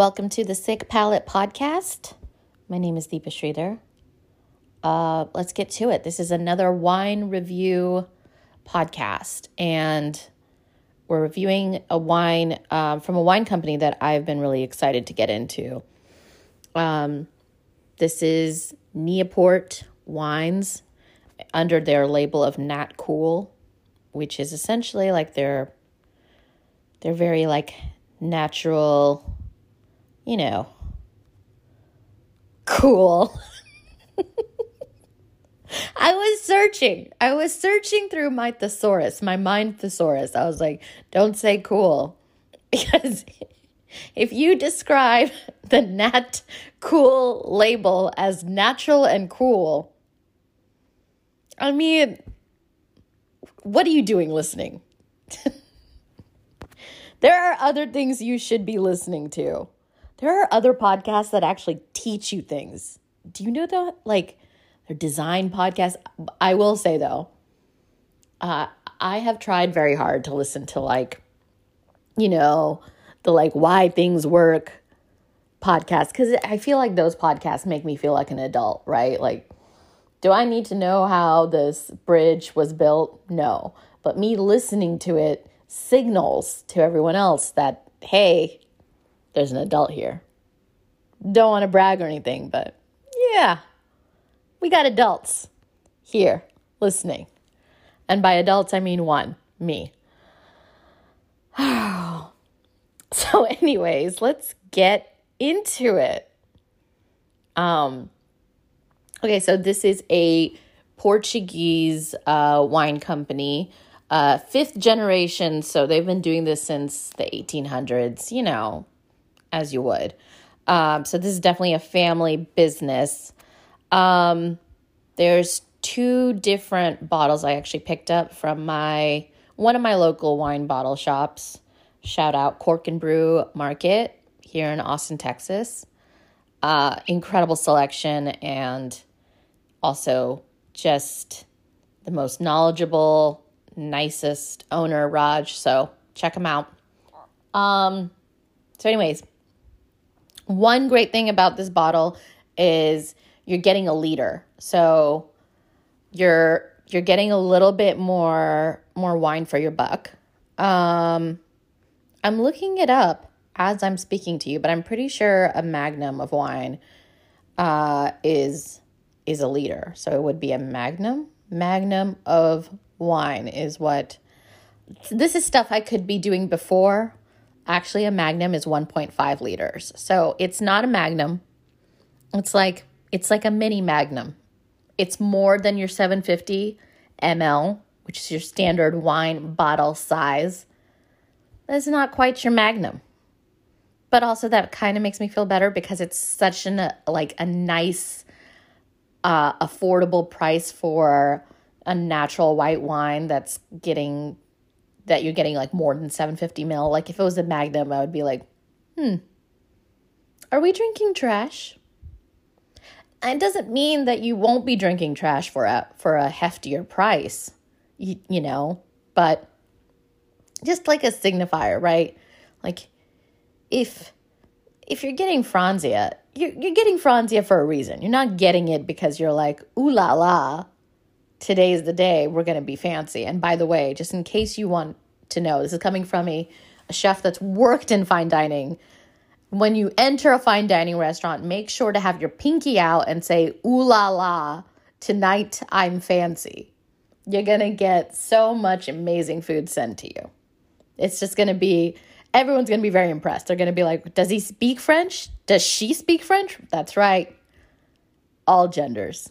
Welcome to the Sicc Palette Podcast. My name is Deepa Sridhar. Uh, let's get to it. This is another wine review podcast, and we're reviewing a wine um, from a wine company that I've been really excited to get into. Um, this is Niepoort Wines under their label of Nat Cool, which is essentially like their they're very like natural, you know, cool. I was searching. I was searching through my thesaurus, my mind thesaurus. I was like, don't say cool. Because if you describe the nat cool label as natural and cool, I mean, what are you doing listening? there are other things you should be listening to. There are other podcasts that actually teach you things. Do you know that? Like, they're design podcasts. I will say though, uh, I have tried very hard to listen to like, you know, the like why things work podcast because I feel like those podcasts make me feel like an adult, right? Like do I need to know how this bridge was built? No. But me listening to it signals to everyone else that, hey, there's an adult here. Don't want to brag or anything, but yeah, we got adults here listening. And by adults, I mean one, me. so, anyways, let's get into it. Um, Okay, so this is a Portuguese uh, wine company, uh, fifth generation. So they've been doing this since the 1800s, you know, as you would. Um, so this is definitely a family business. Um, there's two different bottles I actually picked up from my one of my local wine bottle shops. Shout out Cork and Brew Market here in Austin, Texas. Uh, incredible selection and also just the most knowledgeable, nicest owner, Raj. So check him out. Um, so, anyways, one great thing about this bottle is you're getting a liter. So you're you're getting a little bit more more wine for your buck. Um, I'm looking it up as I'm speaking to you, but I'm pretty sure a magnum of wine uh, is is a liter. So it would be a magnum. Magnum of wine is what this is stuff I could be doing before. Actually, a magnum is 1.5 liters. So it's not a magnum. It's like it's like a mini magnum. It's more than your 750 ml, which is your standard wine bottle size. That's not quite your magnum. But also that kind of makes me feel better because it's such an like a nice uh, affordable price for a natural white wine that's getting that you're getting like more than 750 mil. Like if it was a Magnum, I would be like, hmm, are we drinking trash? it doesn't mean that you won't be drinking trash for a for a heftier price, you, you know, but just like a signifier, right? Like if if you're getting Franzia, you're, you're getting Franzia for a reason. You're not getting it because you're like, ooh la la, today's the day, we're going to be fancy. And by the way, just in case you want to know, this is coming from a, a chef that's worked in fine dining. When you enter a fine dining restaurant, make sure to have your pinky out and say, ooh la la, tonight I'm fancy. You're going to get so much amazing food sent to you. It's just going to be everyone's going to be very impressed. They're going to be like, does he speak French? Does she speak French? That's right. All genders.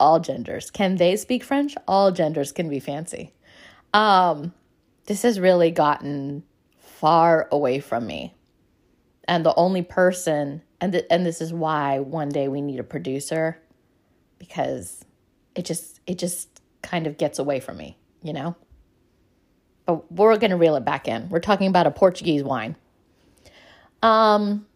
All genders. Can they speak French? All genders can be fancy. Um, this has really gotten far away from me. And the only person, and, th- and this is why one day we need a producer because it just, it just kind of gets away from me, you know? but we're going to reel it back in. We're talking about a Portuguese wine. Um,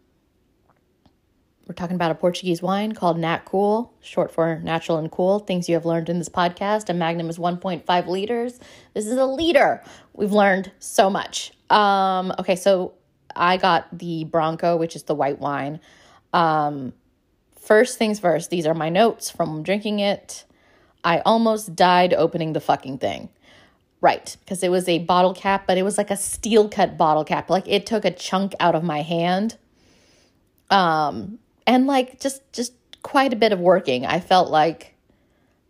we're talking about a Portuguese wine called Nat Cool, short for natural and cool. Things you have learned in this podcast. A Magnum is 1.5 liters. This is a liter. We've learned so much. Um, okay, so I got the Branco, which is the white wine. Um, first things first, these are my notes from drinking it. I almost died opening the fucking thing. Right, because it was a bottle cap, but it was like a steel cut bottle cap. Like it took a chunk out of my hand. Um, and like just just quite a bit of working. I felt like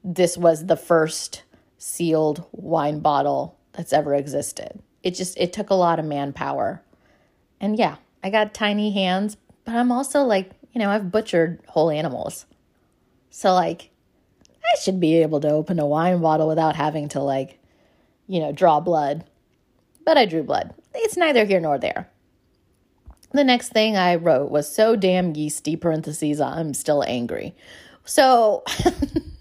this was the first sealed wine bottle that's ever existed. It just it took a lot of manpower. And yeah, I got tiny hands, but I'm also like, you know, I've butchered whole animals. So like I should be able to open a wine bottle without having to like, you know, draw blood. But I drew blood. It's neither here nor there. The next thing I wrote was so damn yeasty parentheses I'm still angry. So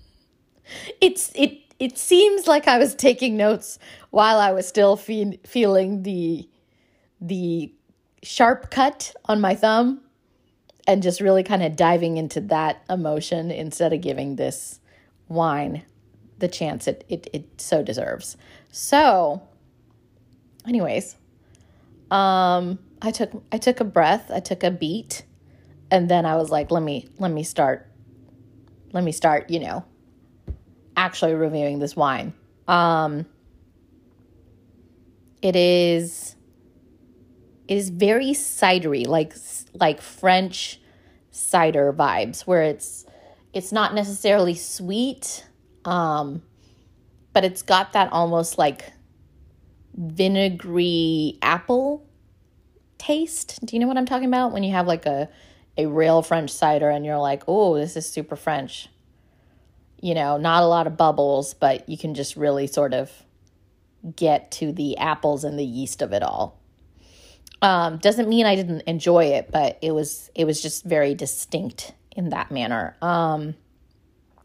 it's it it seems like I was taking notes while I was still fe- feeling the the sharp cut on my thumb and just really kind of diving into that emotion instead of giving this wine the chance it, it, it so deserves. So, anyways, um, I took I took a breath, I took a beat, and then I was like, let me let me start, let me start, you know, actually reviewing this wine. Um, it is it is very cidery, like like French cider vibes, where it's it's not necessarily sweet, um, but it's got that almost like vinegary apple taste. Do you know what I'm talking about? When you have like a a real French cider and you're like, oh, this is super French. You know, not a lot of bubbles, but you can just really sort of get to the apples and the yeast of it all. Um, doesn't mean I didn't enjoy it, but it was it was just very distinct in that manner. Um,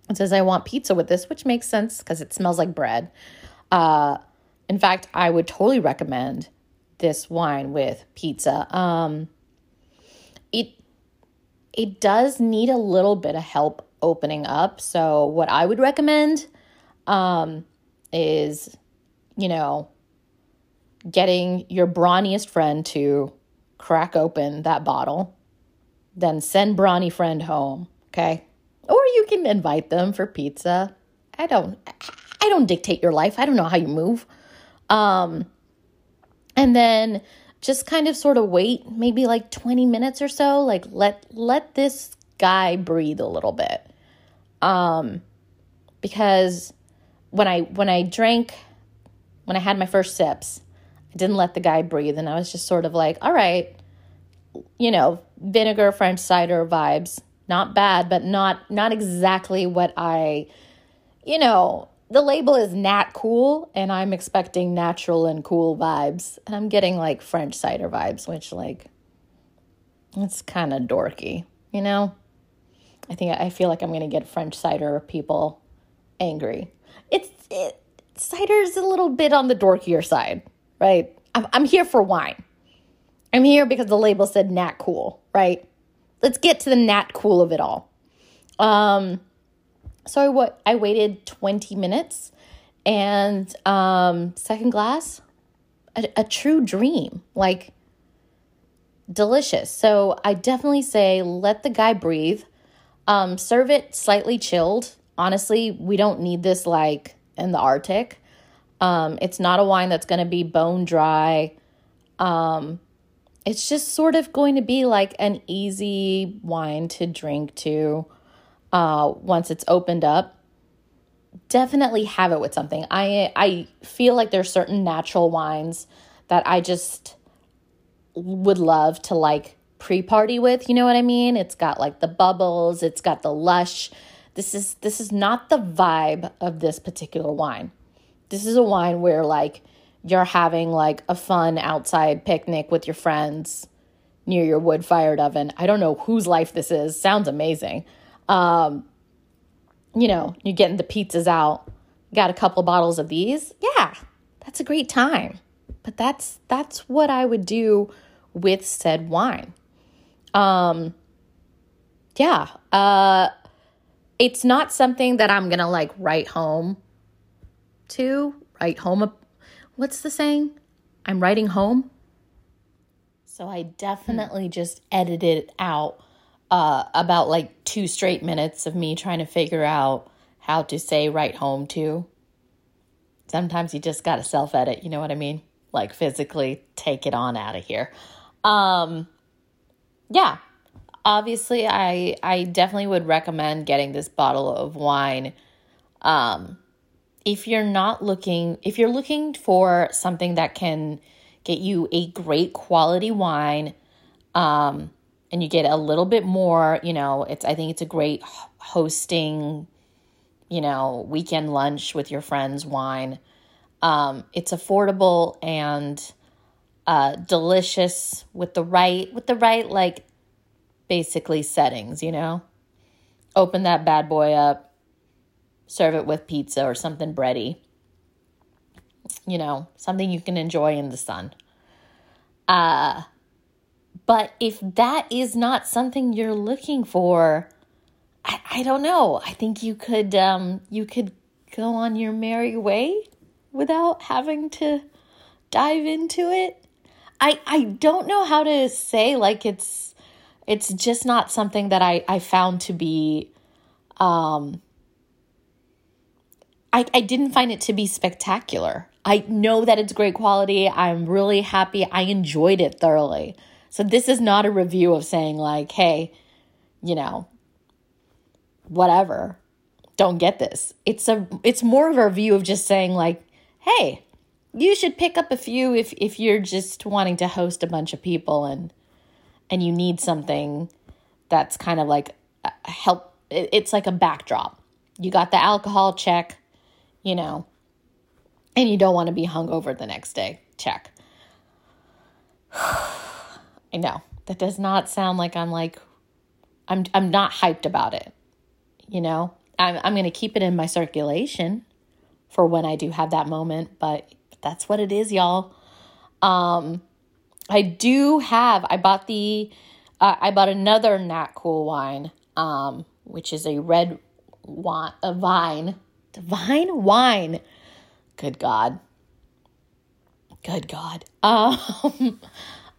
it says I want pizza with this, which makes sense because it smells like bread. Uh, in fact, I would totally recommend this wine with pizza. Um, it it does need a little bit of help opening up. So what I would recommend um, is, you know, getting your brawniest friend to crack open that bottle, then send brawny friend home. Okay, or you can invite them for pizza. I don't I don't dictate your life. I don't know how you move. Um, and then just kind of sort of wait maybe like 20 minutes or so like let let this guy breathe a little bit. Um because when i when i drank when i had my first sips i didn't let the guy breathe. And i was just sort of like all right you know vinegar french cider vibes. Not bad but not not exactly what i you know the label is nat cool and i'm expecting natural and cool vibes. And i'm getting like french cider vibes which like it's kind of dorky you know? I think i feel like i'm gonna get french cider people angry. It's it, cider's a little bit on the dorkier side right? I'm, I'm here for wine. I'm here because the label said nat cool right? Let's get to the nat cool of it all. Um so what I waited 20 minutes and um second glass a, a true dream like delicious. So i definitely say let the guy breathe um serve it slightly chilled. Honestly we don't need this like in the arctic. Um it's not a wine that's going to be bone dry. Um it's just sort of going to be like an easy wine to drink to uh, once it's opened up, definitely have it with something. I I feel like there's certain natural wines that I just would love to like pre-party with, you know what I mean? It's got like the bubbles, it's got the lush. This is this is not the vibe of this particular wine. This is a wine where like you're having like a fun outside picnic with your friends near your wood-fired oven. I don't know whose life this is. Sounds amazing. Um, you know, you're getting the pizzas out, got a couple bottles of these. Yeah, that's a great time. But that's that's what I would do with said wine. Um yeah, uh it's not something that I'm to like write home to, write home what's the saying? I'm writing home. So I definitely just edited out uh, about like two straight minutes of me trying to figure out how to say right home to. Sometimes you just got to self edit, you know what I mean? Like physically take it on out of here. Um, yeah, obviously I I definitely would recommend getting this bottle of wine. Um, if you're not looking, if you're looking for something that can get you a great quality wine, um, and you get a little bit more, you know, it's I think it's a great hosting, you know, weekend lunch with your friends wine. Um, it's affordable and uh, delicious with the right with the right like basically settings, you know. Open that bad boy up, serve it with pizza or something bready. You know, something you can enjoy in the sun. Uh but if that is not something you're looking for, I, I don't know. I think you could um, you could go on your merry way without having to dive into it. I I don't know how to say like it's it's just not something that I I found to be um I I didn't find it to be spectacular. I know that it's great quality. I'm really happy. I enjoyed it thoroughly. So this is not a review of saying like, hey, you know, whatever. Don't get this. It's a it's more of a review of just saying like, hey, you should pick up a few if if you're just wanting to host a bunch of people and and you need something that's kind of like uh, help it's like a backdrop. You got the alcohol check, you know, and you don't want to be hungover the next day. Check. I know that does not sound like I'm like I'm I'm not hyped about it. You know, I'm I'm going to keep it in my circulation for when I do have that moment, but that's what it is, y'all. Um I do have I bought the uh, I bought another Nat Cool wine um which is a red wine a vine divine wine. Good god. Good god. Um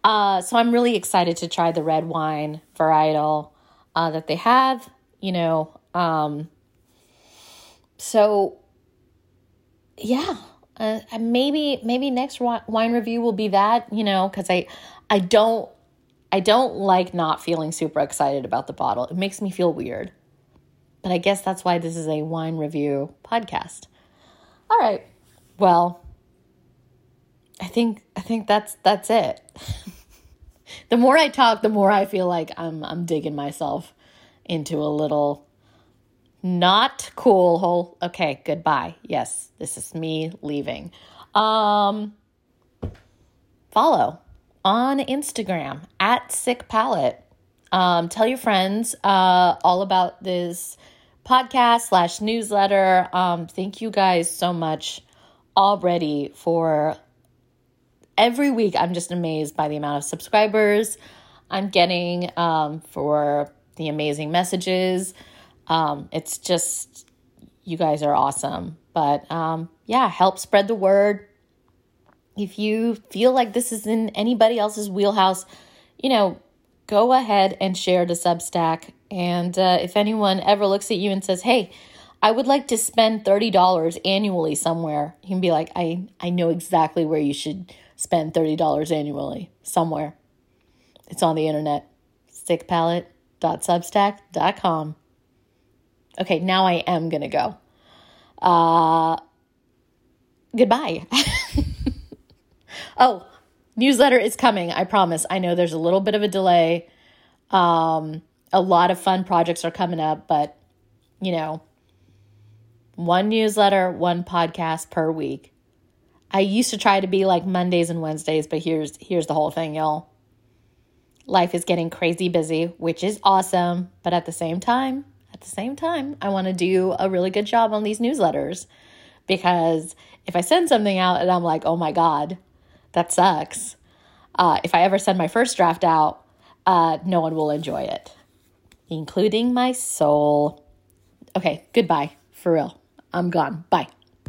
uh, so I'm really excited to try the red wine varietal uh, that they have. You know, um, so yeah, uh, maybe maybe next wine review will be that. You know, because I I don't I don't like not feeling super excited about the bottle. It makes me feel weird. But I guess that's why this is a wine review podcast. All right. Well, I think I think that's that's it. the more I talk, the more I feel like I'm I'm digging myself into a little not cool hole. Okay, goodbye. Yes, this is me leaving. Um follow on Instagram at sick palette. Um, tell your friends uh, all about this podcast slash newsletter. Um, thank you guys so much already for every week I'm just amazed by the amount of subscribers I'm getting um, for the amazing messages. Um, it's just, you guys are awesome. But um, yeah, help spread the word. If you feel like this is in anybody else's wheelhouse, you know, go ahead and share the Substack. And uh, if anyone ever looks at you and says, hey, I would like to spend $30 annually somewhere, you can be like, I, I know exactly where you should spend $30 annually somewhere. It's on the internet. siccpalette.substack.com. Okay, now I am going to go. Uh, goodbye. oh, newsletter is coming. I promise. I know there's a little bit of a delay. Um, a lot of fun projects are coming up, but you know, one newsletter, one podcast per week. I used to try to be like Mondays and Wednesdays, but here's here's the whole thing, y'all. Life is getting crazy busy, which is awesome, but at the same time, at the same time, I want to do a really good job on these newsletters because if I send something out and I'm like, "Oh my god, that sucks." Uh, if I ever send my first draft out, uh, no one will enjoy it, including my soul. Okay, goodbye. For real. I'm gone. Bye.